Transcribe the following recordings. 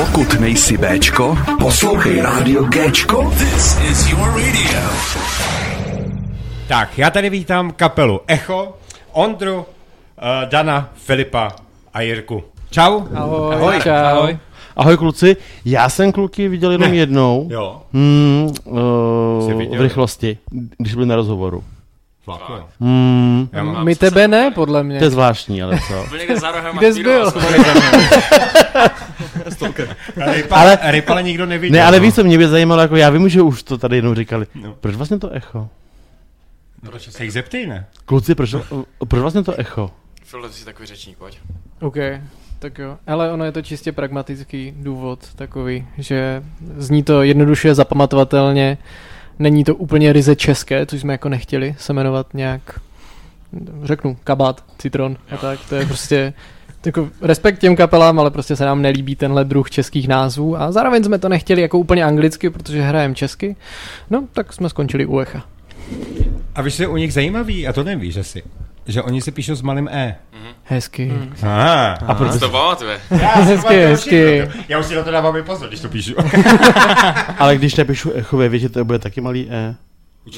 Pokud nejsi Bčko, poslouchej rádio Gčko. This is your radio. Tak, já tady vítám kapelu Echo, Ondru, uh, Dana, Filipa a Jirku. Čau. Ahoj. Ahoj. Čau. Ahoj. Ahoj kluci, já jsem kluky viděl jenom Ne. jednou. Jo. Hmm, uh, viděl? v rychlosti, když byli na rozhovoru. Fakt, jo. Já mám, My tebe ne, podle mě. to je zvláštní, ale co? Byl někde za rohem a Kde jsi byl? Rypa, Ale- ale, rypa ale nikdo neviděl. Ne, ale no. víš, co mě by zajímalo, jako já vím, že už to tady jednou říkali. No. Proč vlastně to echo? Proč se jich zeptej, ne? Kluci, proč, proč vlastně to echo? Filip, ty jsi takový řečník, pojď. OK, tak jo. Ale ono je to čistě pragmatický důvod takový, že zní to jednoduše zapamatovatelně, není to úplně ryze české, což jsme jako nechtěli se jmenovat nějak, řeknu, kabát, citron a tak, to je prostě jako respekt těm kapelám, ale prostě se nám nelíbí tenhle druh českých názvů a zároveň jsme to nechtěli jako úplně anglicky, protože hrajeme česky, no tak jsme skončili u Echa. A co je u nich zajímavý, a to nevíš, že si, že oni se píšou s malým E. Hezky. Hmm. Aha. A proč? To pamatuje? hezky, hezky. Já už si na to dávám i pozor, když to píšu. Ale když napíšu echo ve větě, to bude taky malý E.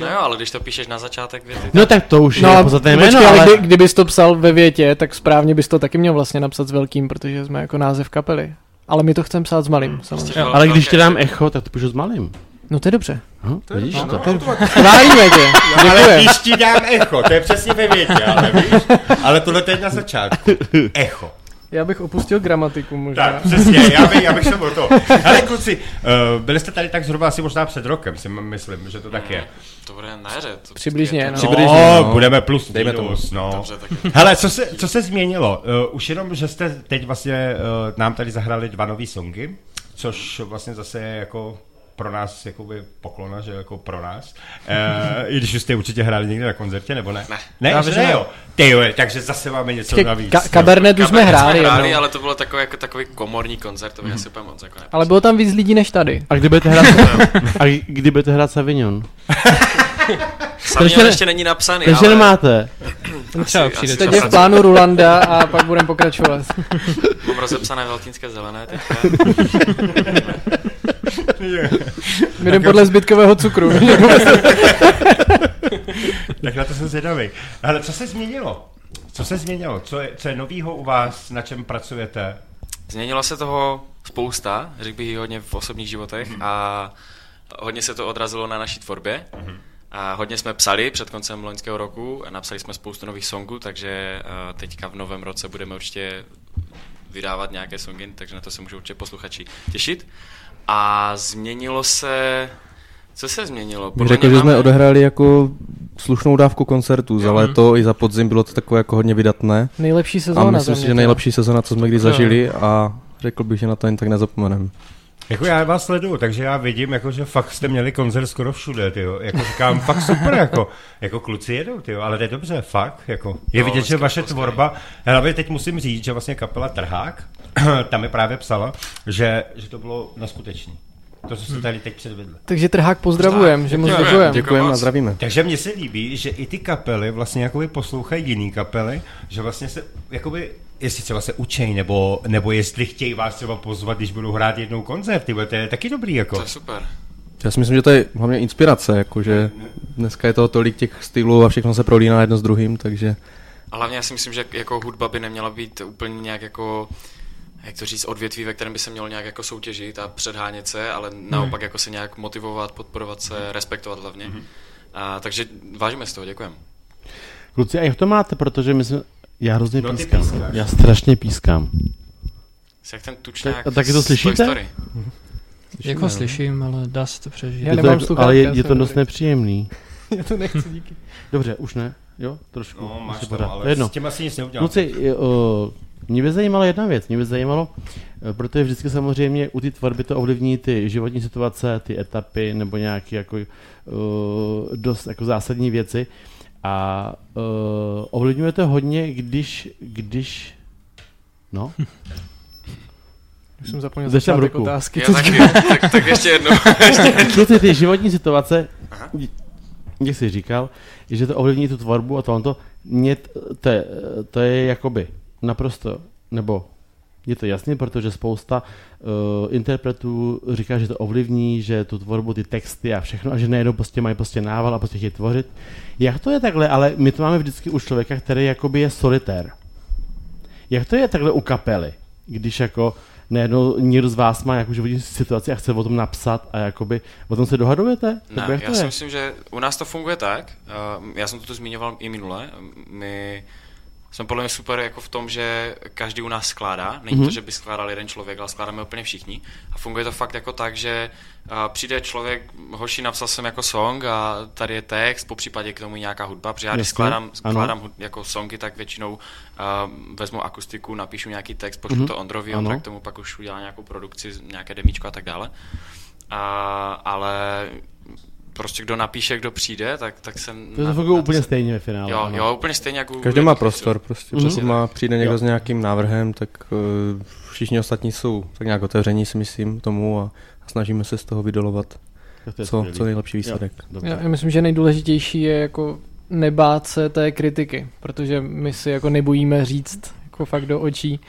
No jo, ale když to píšeš na začátek věty, No tak to už No, je podstatné jméno, počkej, ale ale... kdy, kdybys to psal ve větě, tak správně bys to taky měl vlastně napsat s velkým, protože jsme jako název kapely. Ale my to chceme psát s malým, samozřejmě. Jo. Ale když ti dám echo, tak to píšu s malým. No to je dobře. Hm, vidíš to? Chválíme tě. Ale Děkujem. když ti dám echo, to je přesně ve větě, ale víš? Ale tohle teď na začátku. Echo. Já bych opustil gramatiku možná. Tak, přesně, já bych, já bych šel o to. Ale kluci, uh, byli jste tady tak zhruba asi možná před rokem, si myslím, že to tak je. to bude na jaře. To Přibližně, no. No, no, budeme plus, dejme minus, no. Dobře, tak Hele, co se, co se změnilo? Uh, už jenom, že jste teď vlastně uh, nám tady zahrali dva nový songy, což vlastně zase je jako pro nás jakoby poklona, že jako pro nás. Uh, I když jste určitě hráli někde na koncertě, nebo ne? Ne. Ne, ne, ne. jo. Ty jo, takže zase máme něco Počkej, navíc. Ka- kabernet už jsme hráli, hráli jednou. ale to bylo takový, jako takový komorní koncert, to by asi úplně moc jako ne. Ale bylo tam víc lidí než tady. A kdy budete hrát, a kdy budete hrát Savignon? Sami ještě ne- ještě není napsaný, Takže ale nemáte. třeba přijde Teď je v plánu Rulanda a pak budeme pokračovat. Mám rozepsané veltínské zelené teďka. My jdeme podle zbytkového cukru. Tak na to jsem zvědavý. Ale co se změnilo? Co se změnilo? Co je, co je novýho u vás? Na čem pracujete? Změnilo se toho spousta, řekl bych hodně v osobních životech a hodně se to odrazilo na naší tvorbě. A hodně jsme psali před koncem loňského roku a napsali jsme spoustu nových songů, takže eh, teďka v novém roce budeme určitě vydávat nějaké songy, takže na to se můžou určitě posluchači těšit. A změnilo se... Co se změnilo? Bych řekl, že jsme odehráli jako slušnou dávku koncertů. Za léto i za podzim bylo to takové jako hodně vydatné. Nejlepší A sezóna. myslím za si, že nejlepší sezona, co jsme kdy zažili a řekl bych, že na to jen tak nezapomenem. Jako já vás sleduju, takže já vidím, jako, že fakt jste měli koncert skoro všude, tyjo. Jako říkám, fakt super, jako, jako kluci jedou, tyjo, ale to je dobře, fakt, jako. Je No, vidět, že vaše skvělý. tvorba, hlavně teď musím říct, že vlastně kapela Trhák, tam mi právě psala, že, že to bylo neskutečný. To, co jste tady teď předvedli. Takže trhák pozdravujem, že moc Děkujeme. děkujem. Děkujeme a moc. zdravíme. Takže mně se líbí, že i ty kapely vlastně jakoby poslouchají jiný kapely, že vlastně se jakoby jestli třeba se učej, nebo, nebo jestli chtějí vás třeba pozvat, když budou hrát jednou koncert, tyhle, to je taky dobrý, jako. To je super. Já si myslím, že to je hlavně inspirace, jakože dneska je toho tolik těch stylů a všechno se prolíná jedno s druhým, takže A hlavně já si myslím, že jako hudba by neměla být úplně nějak jako jak to říct, odvětví, ve kterém by se mělo nějak jako soutěžit a předhánět se, ale naopak jako se nějak motivovat, podporovat se, respektovat hlavně. A, takže vážíme z toho, děkujem. Kluci, a jak to máte, protože my jsme... Já hrozně No, pískám. pískáš. Já strašně pískám. Jsi jak ten tučňák a taky to slyšíte? Story. Jako slyším, ale dá se to přežít. Já Je to nemám sluchátka, ale je, já je to dost dobrý. nepříjemný. Já to nechci, díky. Dobře, už ne? Jo, trošku. No, máš tam, ale To je jedno. s tím asi nic neudělám. Kluci, o, mě by zajímala jedna věc, mě by zajímalo, eh, protože vždycky samozřejmě u té tvorby to ovlivní ty životní situace, ty etapy nebo nějaké jako o, dost jako zásadní věci a o, ovlivňuje to hodně, když, když, no, Už jsem zapomněl začátek ruku. otázky. Já taky, tak, tak ještě jednou. kluci, ty životní situace, Aha. jak jsi říkal, že to ovlivní tu tvorbu a tohle, mě t- to, je- to je jakoby naprosto, nebo Je to jasný, protože spousta uh, interpretů říká, že to ovlivní, že tu tvorbu, ty texty a všechno, a že nejednou prostě mají prostě nával a prostě chtějí tvořit. Jak to je takhle? Ale my to máme vždycky u člověka, který jakoby je solitér. Jak to je takhle u kapely? Když jako najednou někdo z vás má nějakou životní situaci a chce o tom napsat a jakoby o tom se dohadujete? Ne, jak já to si je? myslím, že u nás to funguje tak, uh, já jsem to tu zmiňoval i minule, my jsme podle mě super jako v tom, že každý u nás skládá, není Mhm. to, že by skládal jeden člověk, ale skládáme úplně všichni a funguje to fakt jako tak, že uh, přijde člověk, hoši napsal jsem jako song a tady je text, po případě k tomu nějaká hudba, protože já když skládám, skládám hud, jako songy, tak většinou uh, vezmu akustiku, napíšu nějaký text, pošlu Mhm. to Ondrovi. Ondra k tomu pak už udělá nějakou produkci, nějaké demíčko a tak dále. A, ale prostě kdo napíše, kdo přijde, tak, tak se... To na- to funguje na úplně se- stejně ve finále. Jo, ano. jo, úplně stejně jako... Každý má prostor prostě. Mhm. Pokud má přijde někdo Jo. s nějakým návrhem, tak uh, všichni ostatní jsou tak nějak otevření si myslím tomu a, a snažíme se z toho vydolovat to je co, co nejlepší výsledek. Jo, dobře. Já myslím, že nejdůležitější je jako nebát se té kritiky, protože my si jako nebojíme říct jako fakt do očí,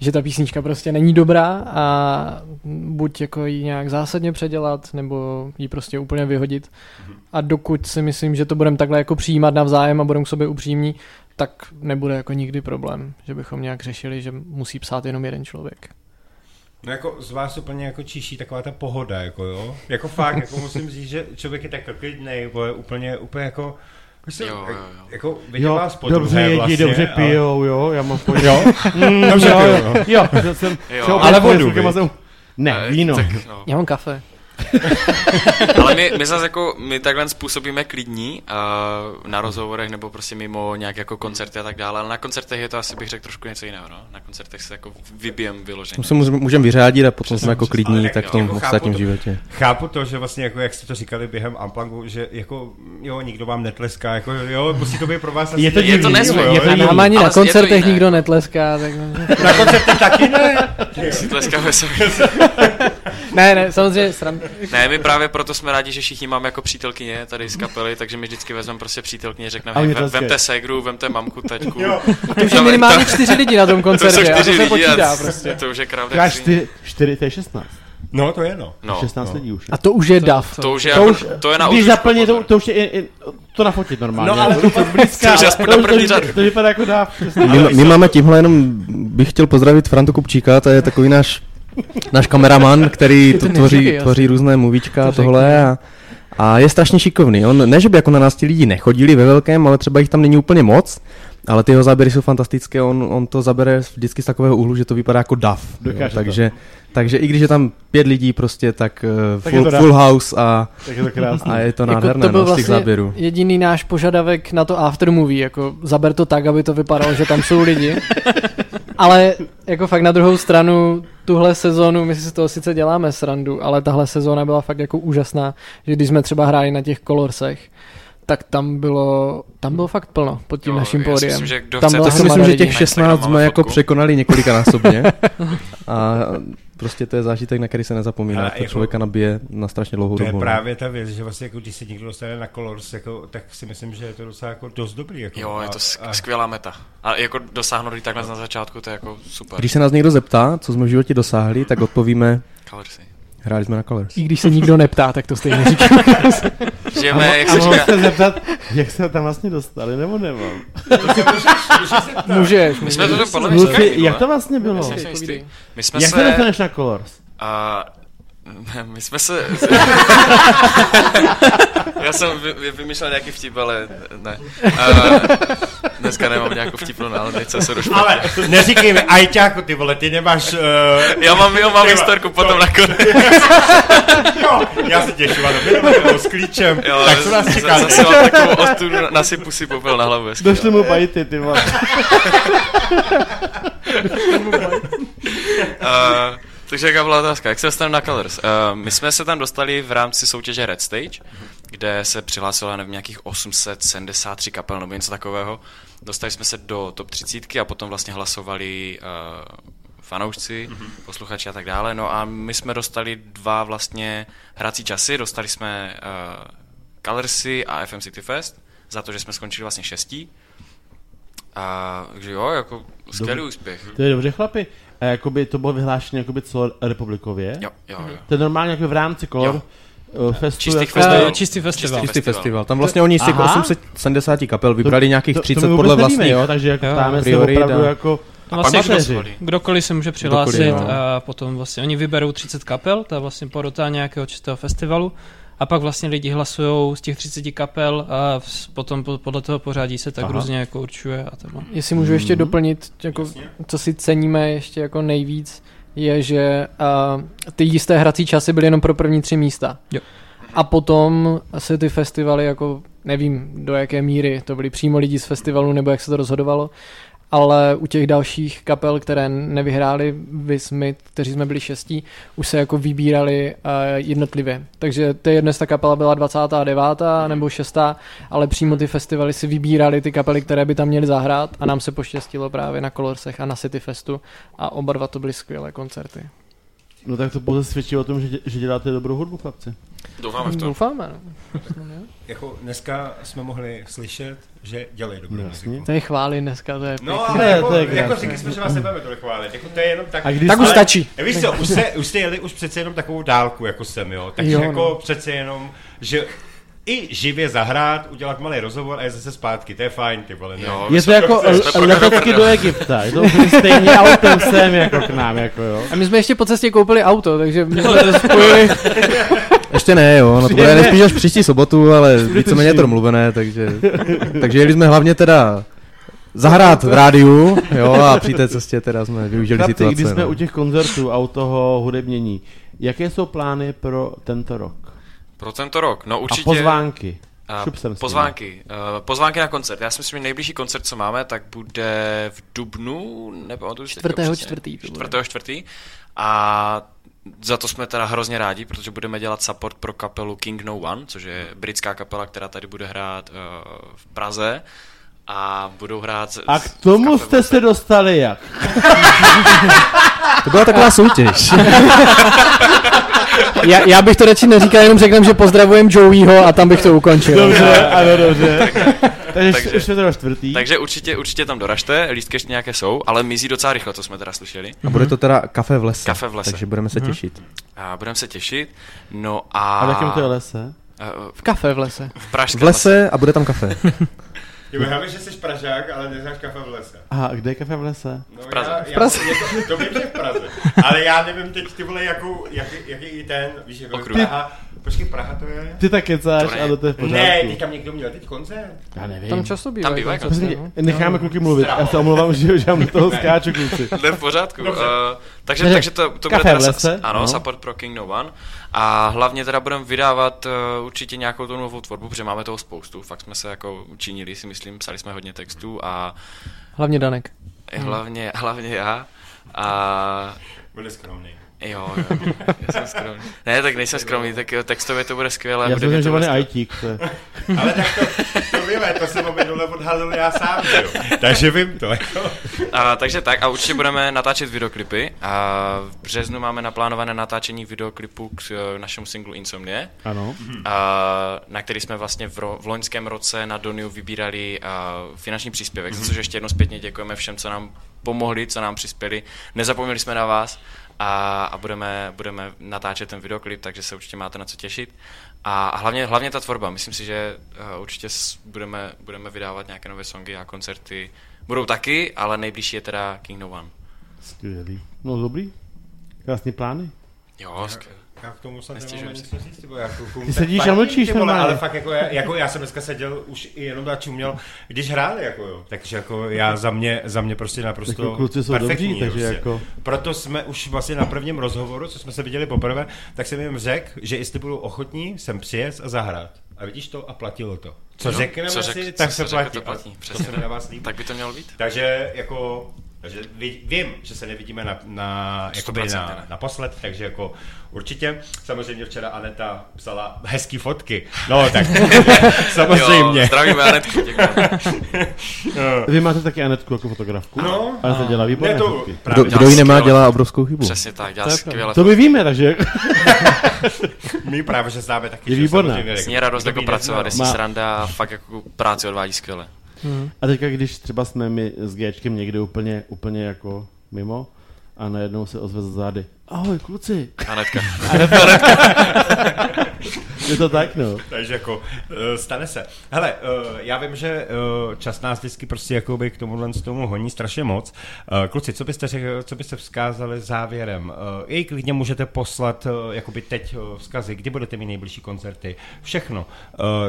že ta písnička prostě není dobrá a buď jako ji nějak zásadně předělat, nebo ji prostě úplně vyhodit. A dokud si myslím, že to budeme takhle jako přijímat navzájem a budeme k sobě upřímní, tak nebude jako nikdy problém, že bychom nějak řešili, že musí psát jenom jeden člověk. No jako z vás úplně jako čiší taková ta pohoda, jako jo. Jako fakt, jako musím říct, že člověk je tak klidnej, bo je úplně, úplně jako, myslím, Jo, jo, jo. jako viděl Jo, vás po dobře jedí, vlastně, dobře ale- pijou, jo, já mám pojít. Jo? Mm, Dobře jo, pijou, jo, jo, jsem, Jo. Ale vodu, jsem- Ne, Eh, víno. Tak, no. Já mám kafe. Ale my, my zase jako, my takhle způsobíme klidní uh, na rozhovorech nebo prostě mimo nějak jako koncerty a tak dále, ale na koncertech je to asi bych řekl trošku něco jiného, no. Na koncertech se jako vybijem vyloženě. Se můžeme můžem vyřádit a potom jsme jako Ale klidní, tak tak jo, v tom jako ostatním to. životě. Chápu to, že vlastně jako jak jste to říkali během Amplangu, že jako jo, nikdo vám netleská, jako jo, musí to být pro vás asi Je to Je to jo, je to. Nám ani ale na koncertech nikdo netleská, tak... Na koncertech taky ne? Si tleskáme se. ne, ne, samozřejmě sran... Ne, my právě proto jsme rádi, že všichni máme jako přítelkyně tady z kapely, takže my vždycky vezmeme prostě přítelkyně, řekneme, A hej, vem, vemte segru, vemte mamku, taťku. Jo. To už je minimálně čtyři lidi na tom to jsou koncertě a to čtyři se lidi počítá a prostě. to už je entry. čtyři, čtyři, to je 16. No, to je no. No, 16 lidí už. A to už je dav. to už je, To jako, už, to je na když zaplně, to, to už je, je, je to nafotit normálně. No, ale to, to, blízká, to je to, to, to, to vypadá jako dáv. My, my máme tímhle jenom, bych chtěl pozdravit Frantu Kupčíka, to je takový náš, náš kameraman, který To to neříkej tvoří, tvoří různé movíčka To a tohle a, a je strašně šikovný. On, ne, že by jako na nás ti lidi nechodili ve velkém, ale třeba jich tam není úplně moc, ale ty jeho záběry jsou fantastické, on, on to zabere vždycky z takového úhlu, že to vypadá jako dav. Jo, to. takže, takže i když je tam pět lidí prostě, tak, uh, Tak full, to full house a, Tak je to krásný. a je to Jako nádherné to byl no, z těch vlastně záběrů. jediný náš požadavek na to aftermovie, jako zaber to tak, aby to vypadalo, že tam jsou lidi. Ale jako fakt na druhou stranu tuhle sezónu, my si z toho sice děláme srandu, ale tahle sezóna byla fakt jako úžasná, že když jsme třeba hráli na těch Colorsech, tak tam bylo, tam bylo fakt plno pod tím Jo, naším já si pódiem. myslím, že kdo tam chce, To myslím, že těch lidí. 16 jsme jako překonali několikanásobně. A prostě to je zážitek, na který se nezapomíná. Ale To jako- člověka nabije na strašně dlouhou To je dobu. no. právě ta věc, že vlastně jako když se někdo dostane na Colors, jako, tak si myslím, že je to docela jako dost dobrý. Jako, Jo, je to a- skvělá meta. A jako dosáhnout jí takhle na začátku, to je jako super. Když se nás někdo zeptá, co jsme v životě dosáhli, tak odpovíme, Colorsy. Hráli jsme na Colors. I když se nikdo neptá, tak to stejně říkám. Žijeme, jak A se mohl říká, se zeptat, jak se tam vlastně dostali, nebo nemám? Můžeš, my jsme to můžeš. podle mě jak to vlastně bylo? My jsme Jak se se... dostaneš na Colors? A my jsme se... Já jsem vy, vy, vymýšlel nějaký vtip, ale ne. A dneska nemám nějakou vtipnou náladu, nechce se došpat. Ale neříkej mi, ajťáku, ty vole, ty nemáš... Uh, Já mám, jo, mám historku to- potom nakonec. jo, já se těším, ano, bylo s klíčem. Jo, tak co nás čeká? Zase mám takovou ostudu, nasypu si popel na hlavu. hezky. Došly mu bajty, ty vole. Uh, takže jaká byla otázka? Jak se dostaneme na Colors? Uh, my jsme se tam dostali v rámci soutěže Red Stage, kde se přihlásilo nevím, nějakých 873 kapel nebo něco takového. Dostali jsme se do top 30 a potom vlastně hlasovali uh, fanoušci, posluchači a tak dále. No a my jsme dostali dva vlastně hrací časy. Dostali jsme uh, Colorsy a FM City Fest za to, že jsme skončili vlastně šestí. A, takže jo, jako skvělý úspěch. To je dobře, chlapi. A jakoby to bylo vyhlášené jakoby celorepublikově. Jo, jo, jo. To je normálně jako v rámci Color Jo. uh, Festu. Čistých jako- festivalů. Eh, čistý festival. Čistý festival. Tam vlastně oni z těch Aha. 870 kapel vybrali nějakých to, 30 to my podle nevíme, vlastních. jo, takže jako Jo, ptáme se priori, opravdu da. jako No vlastně kdo, amatéři. kdokoliv se může přihlásit Kdokoliv, no. a potom vlastně oni vyberou 30 kapel, to je vlastně porota nějakého čistého festivalu a pak vlastně lidi hlasují z těch 30 kapel a potom po- podle toho pořádí se tak Aha. různě jako určuje a takhle. Jestli můžu ještě Mhm. doplnit, jako, co si ceníme ještě jako nejvíc, je, že uh, ty jisté hrací časy byly jenom pro první tři místa. Jo. A potom se ty festivaly, jako nevím do jaké míry, to byli přímo lidi z festivalu, nebo jak se to rozhodovalo, ale u těch dalších kapel, které nevyhráli, vy my, kteří jsme byli šestí, už se jako vybírali uh, jednotlivě. Takže to je dnes ta kapela byla 29. nebo 6. ale přímo ty festivaly si vybírali ty kapely, které by tam měly zahrát a nám se poštěstilo právě na Colorsech a na City Festu a oba dva to byly skvělé koncerty. No tak to pouze svědčí o tom, že, že děláte dobrou hudbu, chlapci. Doufáme v to. Doufáme. No. Jako dneska jsme mohli slyšet, že dělají dobrou No, muziku. To je chvály dneska, to je No, pěkné. ale Ne, jako, to je jako krásné. říkali jsme, že vás nebudeme tolik chválit. Jako to je jenom tak... A když Tak už Ale- stačí. Víš co, už jste, už jste jeli už přece jenom takovou dálku, jako jsem, jo. Takže Jo, jako no. no. přece jenom, že i živě zahrát, udělat malý rozhovor a je zase zpátky, to je fajn, ty vole, ne? Jo, Je to jsme- jako jsme l- pro- letecky do Egypta, je to úplně stejně autem sem jako k nám, jako jo. A my jsme ještě po cestě koupili auto, takže my jsme to spojili. Ještě ne, jo, no to bude nejspíš až příští sobotu, ale víceméně je to domluvené, takže, takže jeli jsme hlavně teda zahrát v rádiu, jo, a při té cestě teda jsme využili Chlapci, situace. když jsme no. u těch koncertů a u toho hudebnění, jaké jsou plány pro tento rok? Pro tento rok, no určitě... A pozvánky. A Šup pozvánky. Uh, pozvánky na koncert. Já si myslím, že nejbližší koncert, co máme, tak bude v Dubnu, nepamatuju si teďka Čtvrtého čtvrtý. Čtvrtého čtvrtý. A za to jsme teda hrozně rádi, protože budeme dělat support pro kapelu King No One, což je britská kapela, která tady bude hrát uh, v Praze. A budou hrát... A k tomu jste se dostali jak? To byla taková soutěž. Já, já bych to radši neříkal, jenom řeknem, že pozdravujem Joeyho a tam bych to ukončil. Dobře, ano, dobře. Takže, Takže- takže to čtvrtý. Takže určitě, určitě tam doražte, lístky ještě nějaké jsou, ale mizí docela rychle, to jsme teda slyšeli. A bude to teda kafe v lese. Kafe v lese. Takže budeme se těšit. A budeme se těšit. No a... A v jakém to je lese? Eh, V kafe v lese. V V lese a bude tam kafe. Ty hlavně, že jsi Pražák, ale neznáš kafe v lese. Aha, kde je kafe v lese? No, V Praze. Já, V já, Praze. Jako, to vím, že v Praze. Ale já nevím teď, ty vole, jakou, jaký, jaký ten, víš, jako Okruh. Praha. Počkej, Praha to je? Ty tak kecáš, To ne. ale to je v pořádku. Ne, teď tam někdo měl teď koncert. Já nevím. Tam často bývají. Tam bývají koncerty, Prosím no. necháme kluky mluvit. Já se omlouvám, že, že vám do toho skáču, kluci. Ne, v pořádku. Uh, takže, Takže takže to, to bude teda lese, ano, no. support pro King No One. A hlavně teda budeme vydávat uh, určitě nějakou tu novou tvorbu, protože máme toho spoustu. Fakt jsme se jako učinili, si myslím, psali jsme hodně textů a Hlavně Danek. i hlavně, hlavně já. A Byl skromný. Jo, jo, já jsem skromný. Ne, tak nejsem skromný, tak jo, textově to bude skvělé. Já. ITík. To je. Ale tak to, to víme, to jsem minule odhalil já sám, jo. Takže vím to, jako. A, takže tak a určitě budeme natáčet videoklipy a v březnu máme naplánované natáčení videoklipu k eh, našemu singlu Insomnie, Ano. a, na který jsme vlastně v, ro, v loňském roce na Doniu vybírali a, finanční příspěvek, za což ještě jednou zpětně děkujeme všem, co nám pomohli, co nám přispěli. Nezapomněli jsme na vás a, a budeme, budeme natáčet ten videoklip, takže se určitě máte na co těšit. A, a hlavně, hlavně ta tvorba. Myslím si, že uh, určitě s, budeme, budeme vydávat nějaké nové songy a koncerty. Budou taky, ale nejbližší je teda King No One. Skvělý. No dobrý. Krásný plány. Jo, skvělé. Já k tomu snad nemám si. nic říct, ty jako, Ty sedíš a mlčíš normálně. Ale fakt jako, já, jako já jsem dneska seděl už i jenom tak čuměl, když hráli, jako jo. Takže jako já za mě, za mě prostě naprosto Jako kluci jsou perfektní, dobří, takže prostě. jako- Proto jsme už vlastně na prvním rozhovoru, co jsme se viděli poprvé, tak jsem jim řekl, že jestli budou ochotní sem přijet a zahrát. A vidíš to? A platilo to. Co No, řekneme co si, řek- tak co se se řekne, platí. to platí, A přesně To se na vás líbí. Tak by to mělo být? Takže jako takže ví- vím, že se nevidíme na, na, jakoby 100% na, ne. na posled, takže jako určitě. Samozřejmě včera Aneta psala hezký fotky. No tak samozřejmě. Jo, zdravíme Anetku, děkujeme. Vy máte taky Anetku jako fotografku. No. Ale to dělá výborné Ne, to fotky. Kdo, kdo ji nemá, dělá obrovskou chybu. Přesně tak, dělá To skvěle. To my víme, takže my právě, že známe taky. Je že výborná. samozřejmě, je radost jako pracovat, je neznal. si Má- sranda a fakt jako práci odvádí skvěle. A teďka, když třeba jsme my s Gčkem někde úplně, úplně jako mimo, a najednou se ozve za zády. Ahoj, kluci. Anetka. Je to tak, no. Takže jako eh, stane se. Hele, eh, já vím, že eh, čas nás vždycky prostě jakoby k tomuhle z tomu honí strašně moc. Kluci, co byste, řekl, co byste vzkázali závěrem? Jej klidně můžete poslat jakoby teď vzkazy, kdy budete mít nejbližší koncerty, všechno.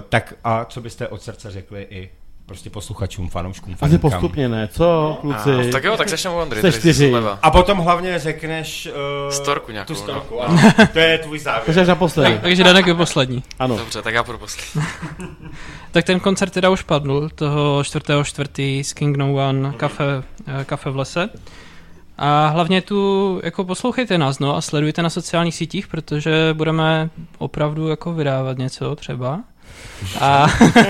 Tak a co byste od srdce řekli i prostě posluchačům, fanouškům, Asi faninkám. postupně ne, co, kluci? A, tak jo, tak začneme u Ondry. Jste tady čtyři. zleva. A potom hlavně řekneš... Uh, Storku nějakou, Tu no. storku, ano. To je tvůj závěr. Takže až naposledy. Tak, takže Danek je poslední. Ano. Dobře, tak já půjdu poslední. Tak ten koncert teda už padl, toho 4.4. z King No One, kafe, eh, kafe v lese. A hlavně tu jako poslouchejte nás no a sledujte na sociálních sítích, protože budeme opravdu jako vydávat něco třeba. A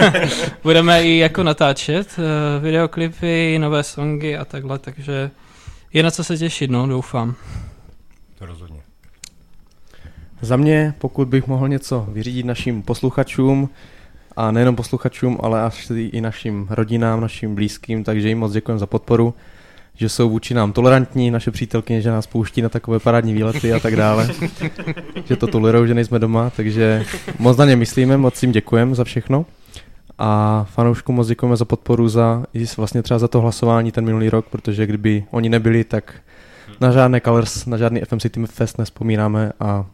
budeme i jako natáčet eh, videoklipy, nové songy a takhle, takže je na co se těšit, no, doufám. To rozhodně. Za mě, pokud bych mohl něco vyřídit našim posluchačům, a nejenom posluchačům, ale až i našim rodinám, našim blízkým, takže jim moc děkujeme za podporu, že jsou vůči nám tolerantní, naše přítelkyně, že nás pouští na takové parádní výlety a tak dále, že to tolerují, že nejsme doma, takže moc na ně myslíme, moc jim děkujeme za všechno. A fanouškům moc děkujeme za podporu, za, i vlastně třeba za to hlasování ten minulý rok, protože kdyby oni nebyli, tak na žádné Colors, na žádný FMC Team Fest nespomínáme a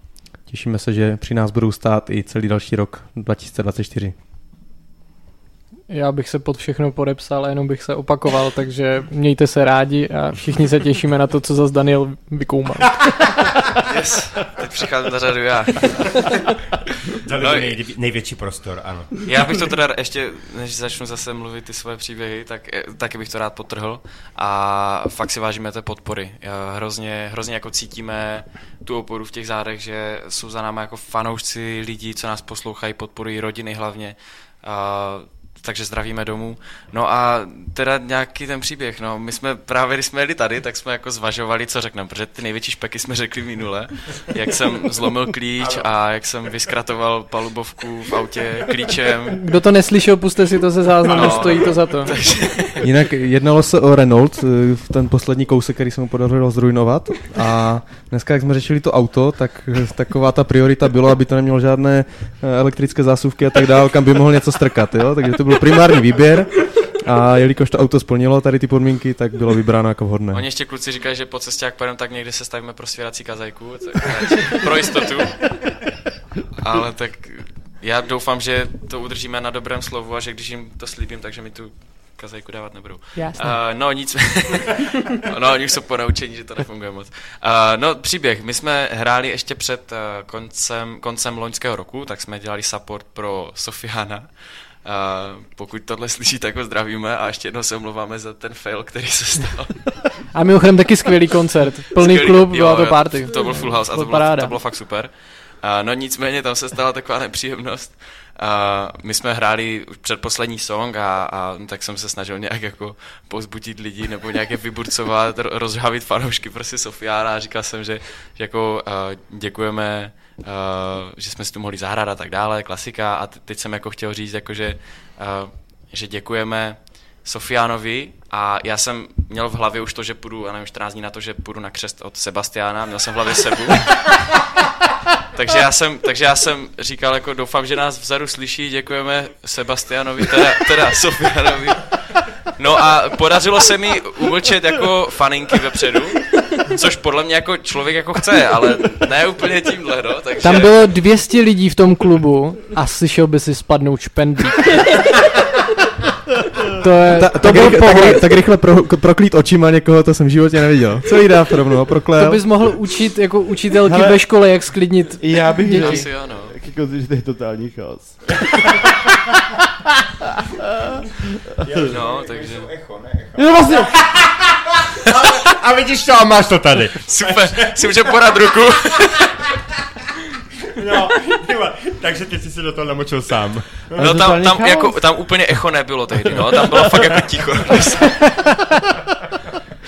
těšíme se, že při nás budou stát i celý další rok 2024. Já bych se pod všechno podepsal, jenom bych se opakoval, takže mějte se rádi a všichni se těšíme na to, co zase Daniel vykoumal. Yes, teď přicházím na řadu já. Dali No, no, nej, největší prostor, ano. Já bych to teda ještě, než začnu zase mluvit ty svoje příběhy, tak eh, taky bych to rád potrhl a fakt si vážíme té podpory. Já Hrozně, hrozně jako cítíme tu oporu v těch zádech, že jsou za náma jako fanoušci lidí, co nás poslouchají, podporují rodiny hlavně. A, takže zdravíme domů. No a teda nějaký ten příběh, no, my jsme právě, když jsme jeli tady, tak jsme jako zvažovali, co řekneme, protože ty největší špeky jsme řekli minule, jak jsem zlomil klíč a jak jsem vyskratoval palubovku v autě klíčem. Kdo to neslyšel, puste si to ze záznamu, Ano. stojí to za to. Jinak jednalo se o Renault, eh, v ten poslední kousek, který se mu podařilo zrujnovat a dneska, jak jsme řešili to auto, tak eh, taková ta priorita bylo, aby to nemělo žádné eh, elektrické zásuvky a tak dále, kam by mohl něco strkat, jo? takže to byl primární výběr a jelikož to auto splnilo tady ty podmínky, tak bylo vybráno jako vhodné. Oni ještě kluci říkají, že po cestě, jak pojedeme, tak někde se stavíme pro svěrací kazajku, tak, pro jistotu. Ale tak já doufám, že to udržíme na dobrém slovu a že když jim to slíbím, takže mi tu kazajku dávat nebudou. Jasně. Uh, no nic, no oni už jsou ponaučení, že to nefunguje moc. Uh, no příběh, my jsme hráli ještě před uh, koncem, koncem loňského roku, tak jsme dělali support pro Sofiana. Uh, pokud tohle slyší, tak ho zdravíme a ještě jednou se omlouváme za ten fail, který se stal. A mimochodem taky skvělý koncert. Plný Skvělý, klub, jo, byla to party. To byl full house a to bylo, to bylo fakt super. A, no nicméně tam se stala taková nepříjemnost. A my jsme hráli už předposlední song a, a tak jsem se snažil nějak jako pozbudit lidi nebo nějak je vyburcovat, ro- rozžhavit fanoušky prostě Sofiána a říkal jsem, že, že jako děkujeme, uh, že jsme si tu mohli zahrát a tak dále, klasika a te- teď jsem jako chtěl říct, jako že, uh, že děkujeme Sofiánovi a já jsem měl v hlavě už to, že půjdu, já nevím, 14 dní na to, že půjdu na křest od Sebastiána, měl jsem v hlavě Sebu. takže, já jsem, takže já jsem říkal, jako doufám, že nás vzadu slyší, děkujeme Sebastianovi, teda, teda Sofiánovi. No a podařilo se mi umlčet jako faninky vepředu, což podle mě jako člověk jako chce, ale ne úplně tímhle, no, takže... Tam bylo 200 lidí v tom klubu a slyšel by si spadnout špendlík. To, je, Ta, to tak, byl rychle, tak, tak rychle pro, proklít očima někoho, to jsem v životě neviděl. Co jí dá rovnou, To proklel. bys mohl učit jako učitelky Hele. ve škole, jak sklidnit Já bych děti. Asi ano. Jako, že to je totální chaos. No, takže... No vlastně, A vidíš to a máš to tady. Super, si můžeme podat ruku. No, takže ty jsi se do toho namočil sám. No tam, tam, jako, tam úplně echo nebylo tehdy, no, tam bylo fakt jako ticho.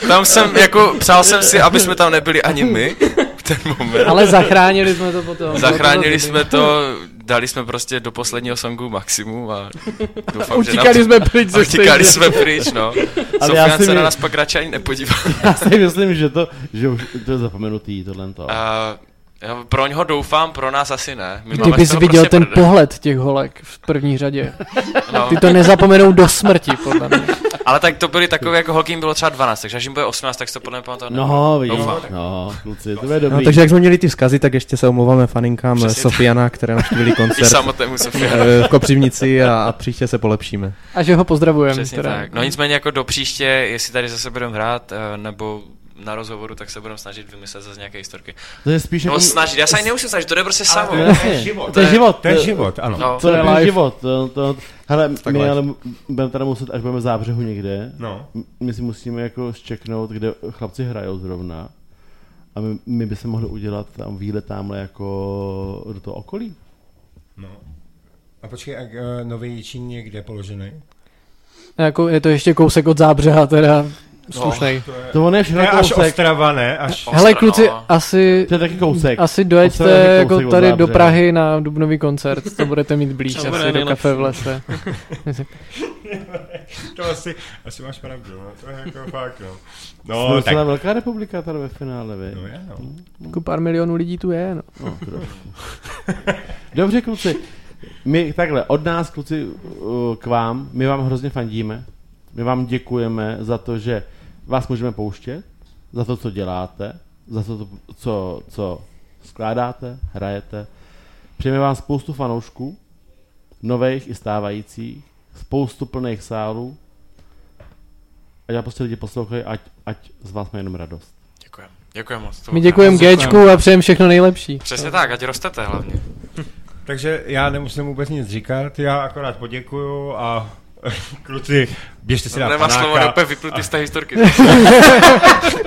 Tam jsem, jako, přál jsem si, aby jsme tam nebyli ani my ten moment. Ale zachránili jsme to potom. Zachránili jsme to, dali jsme prostě do posledního songu maximum a doufám, že Utíkali jsme pryč ze utíkali jsme pryč, no. Ale já Sofian si se my- na nás pak radši ani nepodíval. Já si myslím, že to, že už to je zapomenutý, tohle to. A já pro něho doufám, pro nás asi ne. My Ty bys viděl prostě ten prdel. pohled těch holek v první řadě. No. Ty to nezapomenou do smrti, podle mě. Ale tak to byly takové, jako holky jim bylo třeba 12, takže až jim bude 18, tak se to podle mě pamatovat nebude. No, vidíš, Doufám. no, kluci, to je No, dobrý. takže jak jsme měli ty vzkazy, tak ještě se omlouváme faninkám Přesně Sofiana, které navštívili I koncert samotnému Sofia. eh, v Kopřivnici a, a příště se polepšíme. A že ho pozdravujeme. Přesně tak. No nicméně jako do příště, jestli tady zase budeme hrát, eh, nebo na rozhovoru, tak se budeme snažit vymyslet zase nějaké historky. To je spíš No jako... snažit, já se ani nemusím snažit, to jde prostě samo. to je život. To je život. To je život, ano. No, To je live. život. To, to, hele, Tak my live. ale budeme teda muset, až budeme v zábřehu někde, No. my si musíme jako zčeknout, kde chlapci hrajou zrovna. A my, my by se mohli udělat tam výlet tamhle jako do toho okolí. no. A počkej, a uh, Nový Jičín je kde položený? Jako je to ještě kousek od zábřeha, teda slušnej. To je, To on je to všechno je až kousek. Ostrava, ne? Až... Ostra, Hele kluci, no. asi, To je taky kousek. asi dojeďte je jako kousek tady do. Prahy na Dubnový koncert, to budete mít blíž To asi bude do nejlepší. kafe v lese. To asi, asi máš pravdu, no. To je jako fakt, no. Jsme No, tak... docela velká republika tady ve finále, vy. No je, no. Jako pár milionů lidí tu je, no. No, trošku. Dobře, kluci. My takhle, od nás, kluci, uh, k vám, my vám hrozně fandíme. My vám děkujeme za to, že vás můžeme pouštět, za to, co děláte, za to, co, co skládáte, hrajete. Přejeme vám spoustu fanoušků, nových i stávajících, spoustu plných sálů. A já prostě lidi poslouchají, ať, ať z vás má jenom radost. Děkujem. Děkujem moc. My děkujeme. Gčku a přejeme všechno nejlepší. Přesně tak, ať rostete hlavně. Takže já nemusím vůbec nic říkat, já akorát poděkuju a kluci, běžte si dát Nemá slovo, panáka. úplně vyplutý z té historky.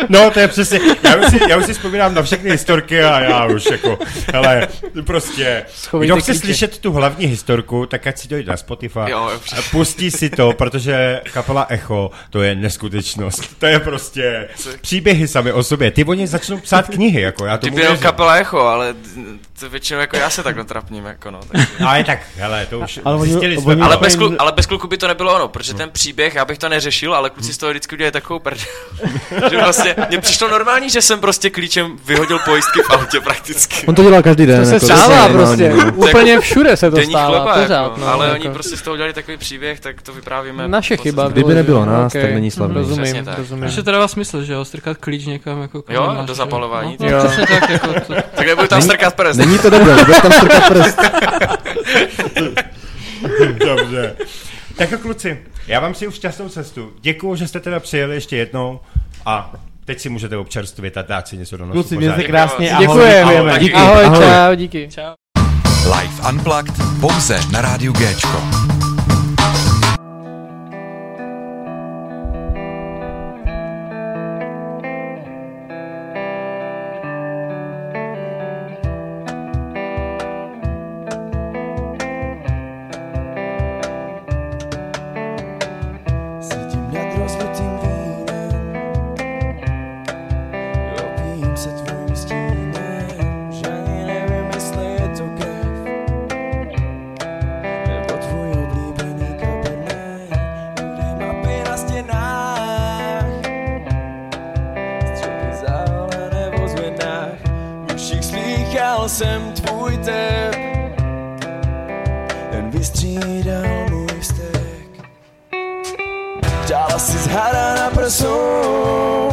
No, to je přesně, já už, si, já už si vzpomínám na všechny historky a já už jako, hele, prostě, Schovejte kdo chce klíče. slyšet tu hlavní historku, tak ať si dojde na Spotify Jo, a pustí si to, protože kapela Echo, to je neskutečnost. To je prostě příběhy sami o sobě. Ty oni začnou psát knihy, jako já Ty tomu by jenom věřím. kapela Echo, ale to většinou jako já se tak natrapním, jako no. Takže. Ale tak, hele, to už Ale oni- zjistili oni- jsme. Ale to bez, je- klu, ale bez kluku by to nebylo ono, protože ten příběh, já bych to neřešil, ale kluci z toho vždycky udělají takovou prdel. že vlastně, mně přišlo normální, že jsem prostě klíčem vyhodil pojistky v autě prakticky. On to dělá každý den. To se jako, stává prostě. no. Úplně všude se to stává, chleba, pořád. jako, no, ale jako. oni prostě z toho udělali takový příběh, tak to vyprávíme. Naše chyba. Kdyby nebylo nás, okej. tak není slavný. Rozumím, Přesně tak. rozumím. Takže to dává smysl, že jo? Strkat klíč někam jako kam Jo, do že? zapalování. No, Jo. přesně tak, jako to, Tak nebudu tam strkat prst. Není to debil, bude tam strkat prst. Dobře. Tak jo, kluci, já vám si už šťastnou cestu. Děkuju, že jste teda přijeli ještě jednou a teď si můžete občerstvit a dát si něco do nosu. Kluci, mějte krásně, ahoj. Děkujeme. Ahoj. Díky. Ahoj, Ahoj. čau, díky. Live Unplugged pouze na rádiu Géčko. Dala si zhara na prsou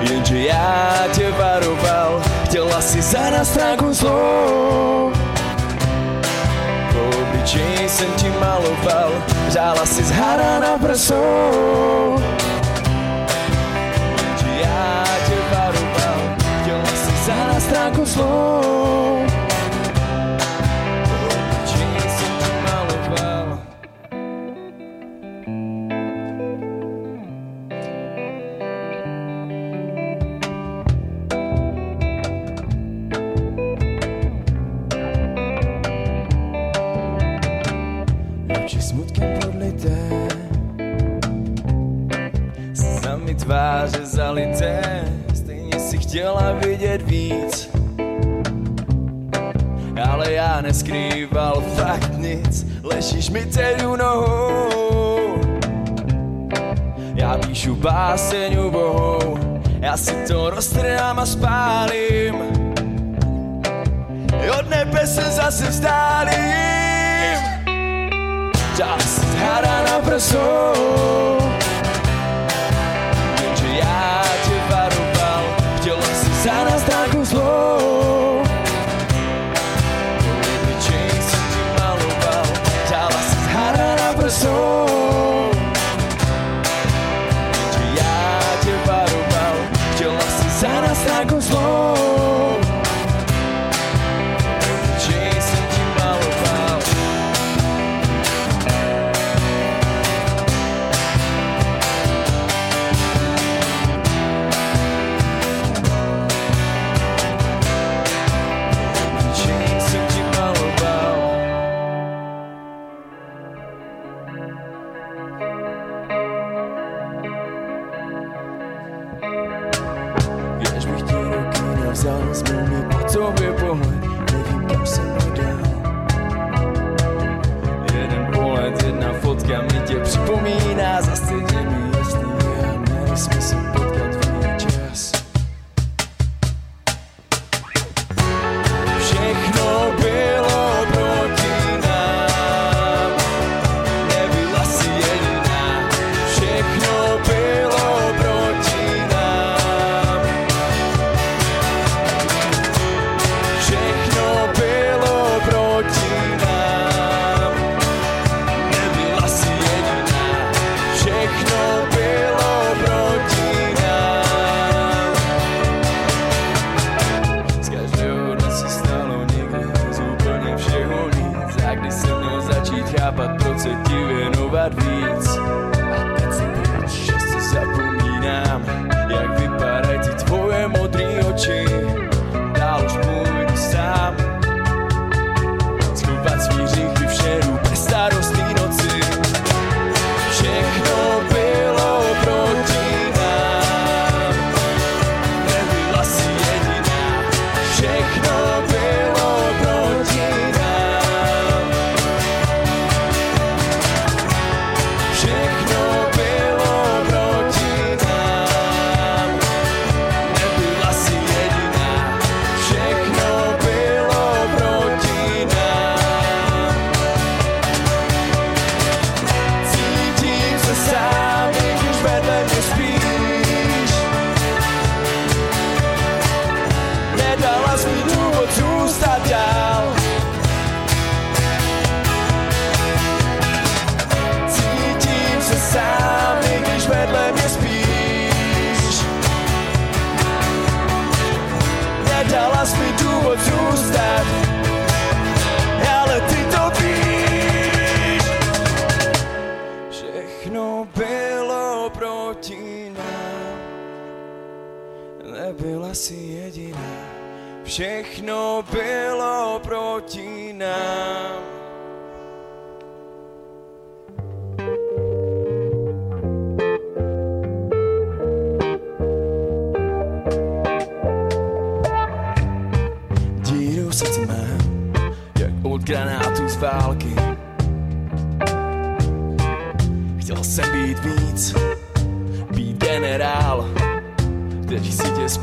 Jenže já tě varoval Chtěla si za na stránku zlou Po obličeji jsem ti maloval Řála si zhara na prsou Jenže já tě varoval Chtěla si za když mi cedu nohou. Já píšu báseň ubohou, já si to roztrhám a spálím. Od nebe se zase vzdálím. Čas hra na prsou.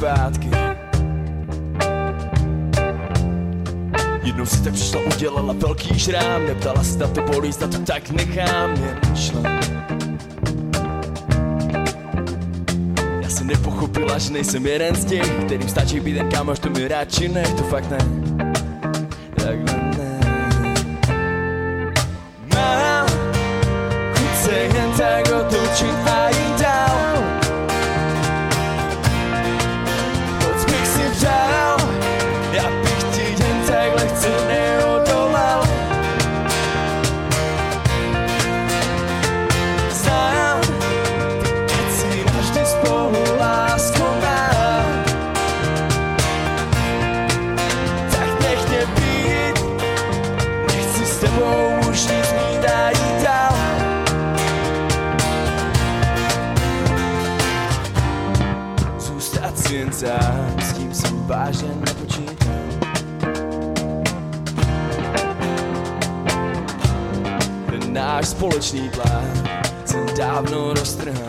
zpátky. Jednou si tak přišla, udělala velký žrám Neptala se na to bolí, zda to tak nechám Jen šla. Já jsem nepochopila, že nejsem jeden z těch Kterým stačí být ten kámoš, to mi radši ne To fakt ne. Takhle ne. Mám chuť jen tak otočit a společný plán jsem dávno roztrhal.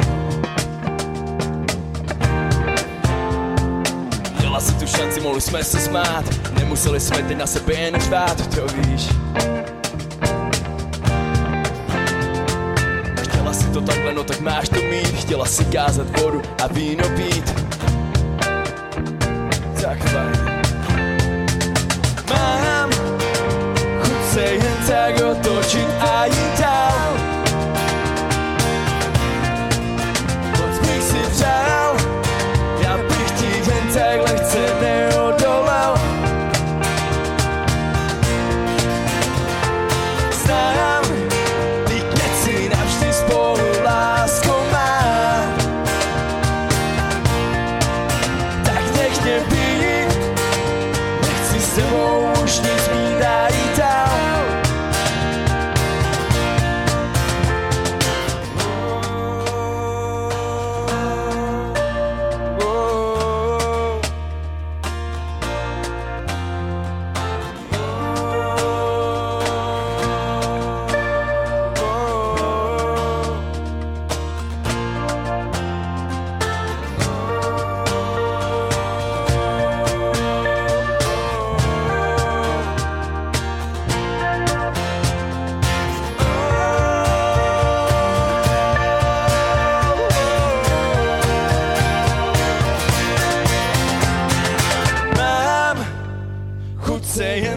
Měla si tu šanci, mohli jsme se smát, nemuseli jsme teď na sebe jen řvát, to víš. Chtěla si to takhle, no tak máš to mít, chtěla si kázat vodu a víno pít. Tak fajn. Mám chuť se jen tak otočit a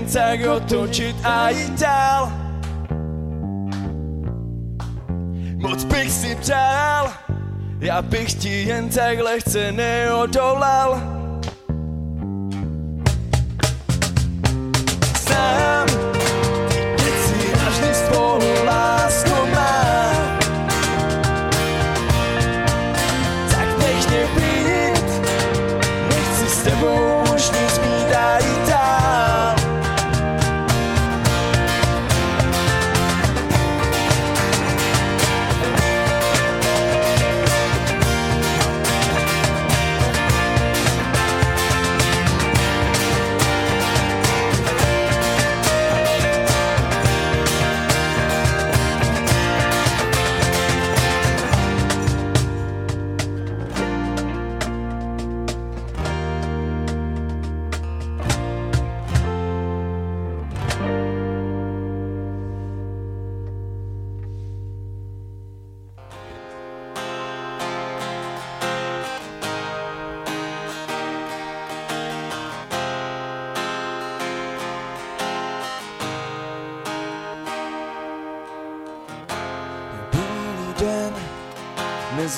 jen tak otočit a jít dál. Moc bych si přál, já bych ti jen tak lehce neodolal.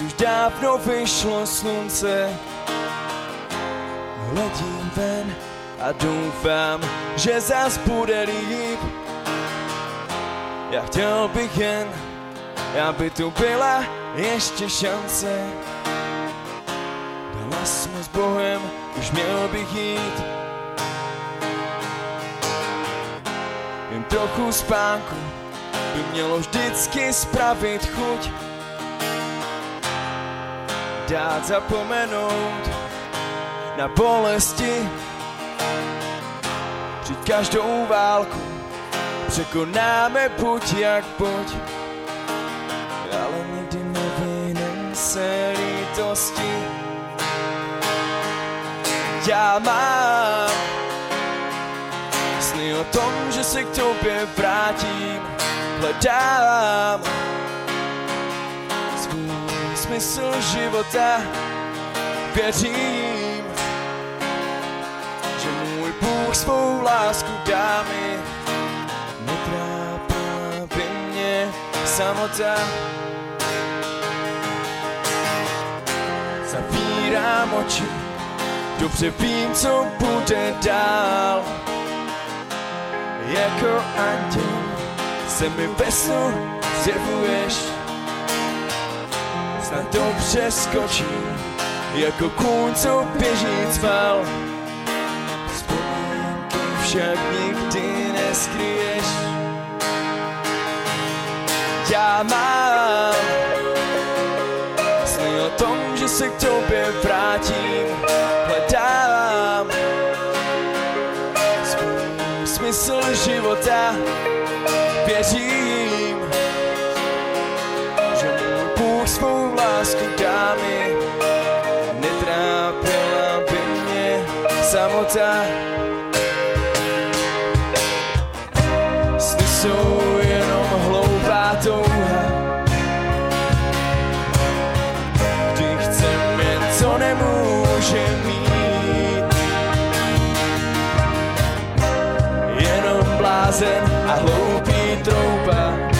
Už dávno vyšlo slunce. Hledím ven a doufám, že zas bude líp. Já chtěl bych jen, aby tu byla ještě šance. Dala jsme s Bohem, už měl bych jít. Jen trochu spánku by mělo vždycky spravit chuť. Dát zapomenout na bolesti. Přijď každou válku překonáme buď jak buď. Ale nikdy nevinem se lítosti. Já mám sny o tom, že se k tobě vrátím hledám svůj smysl života. Věřím, že můj Bůh svou lásku dá mi. Netrápila by mě samota. Zavírám oči, dobře vím, co bude dál. Jako anděl se mi ve snu zjevuješ Snad to přeskočím Jako kůň, co běží cval. Vzpomínky však nikdy neskryješ. Já mám Sny o tom, že se k tobě vrátím. Hledám smysl života Věřím, lásku dámy, netrápila by mě samota. Sny jsou jenom hloupá touha, kdy chceme, co nemůže mít. Jenom blázen a hloupý trouba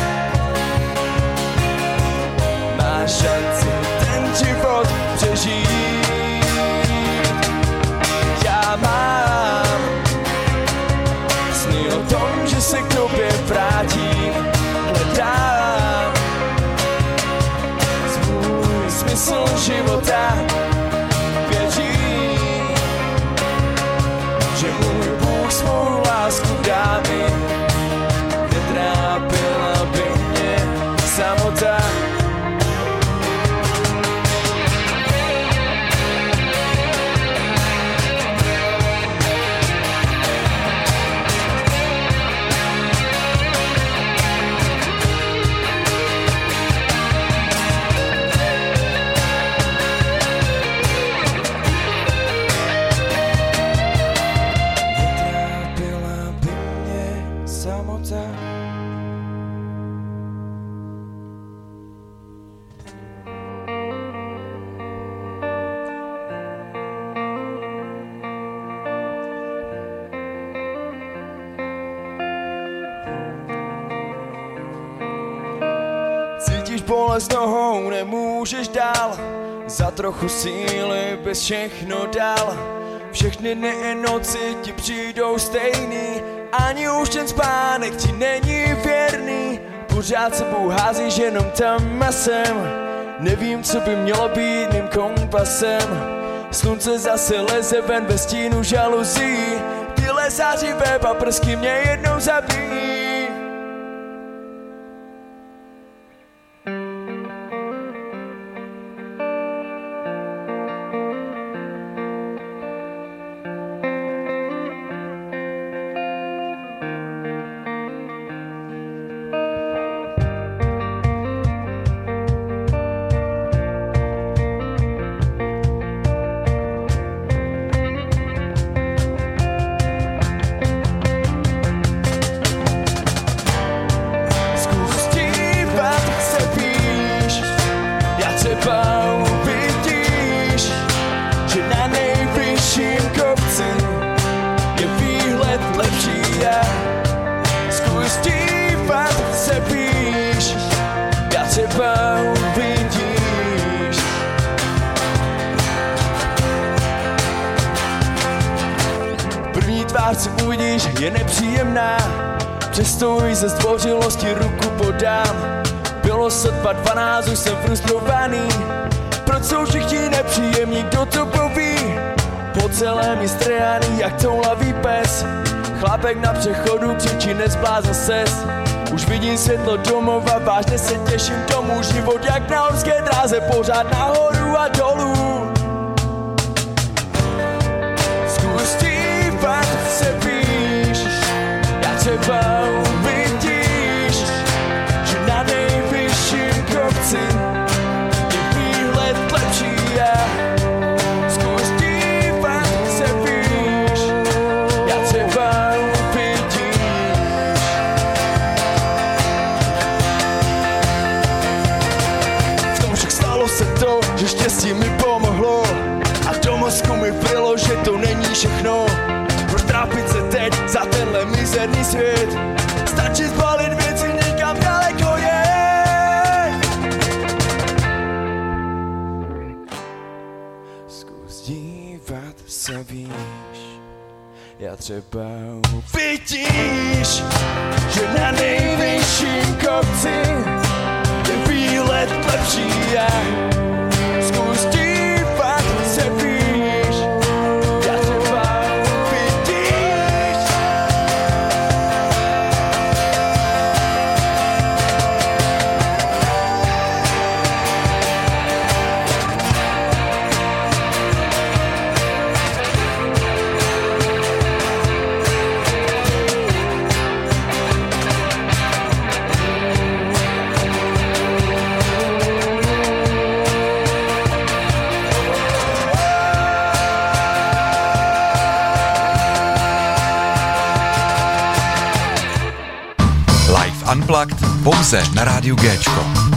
Bolest nohou, nemůžeš dál. Za trochu síly bys všechno dal. Všechny dny i noci ti přijdou stejný. Ani už ten spánek ti není věrný. Pořád sebou házíš jenom tam a sem. Nevím, co by mělo být mým kompasem. Slunce zase leze ven ve stínu žaluzí. Tyhle zářivé paprsky mě jednou zabijí je nepříjemná Přesto jí ze zdvořilosti ruku podám. Bylo sotva 12, už jsem frustrovaný. Proč jsou všichni nepříjemní, kdo to poví? Po celém je strhaný jak toulavý pes. Chlapek na přechodu křičí nezblázl ses. Už vidím světlo domova, vážně se těším tomu. Život jak na horské dráze, pořád nahoru a dolů Třeba uvidíš Že na nejvyšším kopci Je výhled lepší a Zkus dívat se píš Já třeba uvidíš V tom však stalo se to, že štěstí mi pomohlo A do mozku mi bylo, že to není všechno Protrápit se teď za tenhle mizerný svět. Stačí zbalit věci někam daleko je. Zkus dívat se víš Já třeba uvidíš Že na nejvyšším kopci je výlet lepší a Unplugged pouze na rádiu Géčko.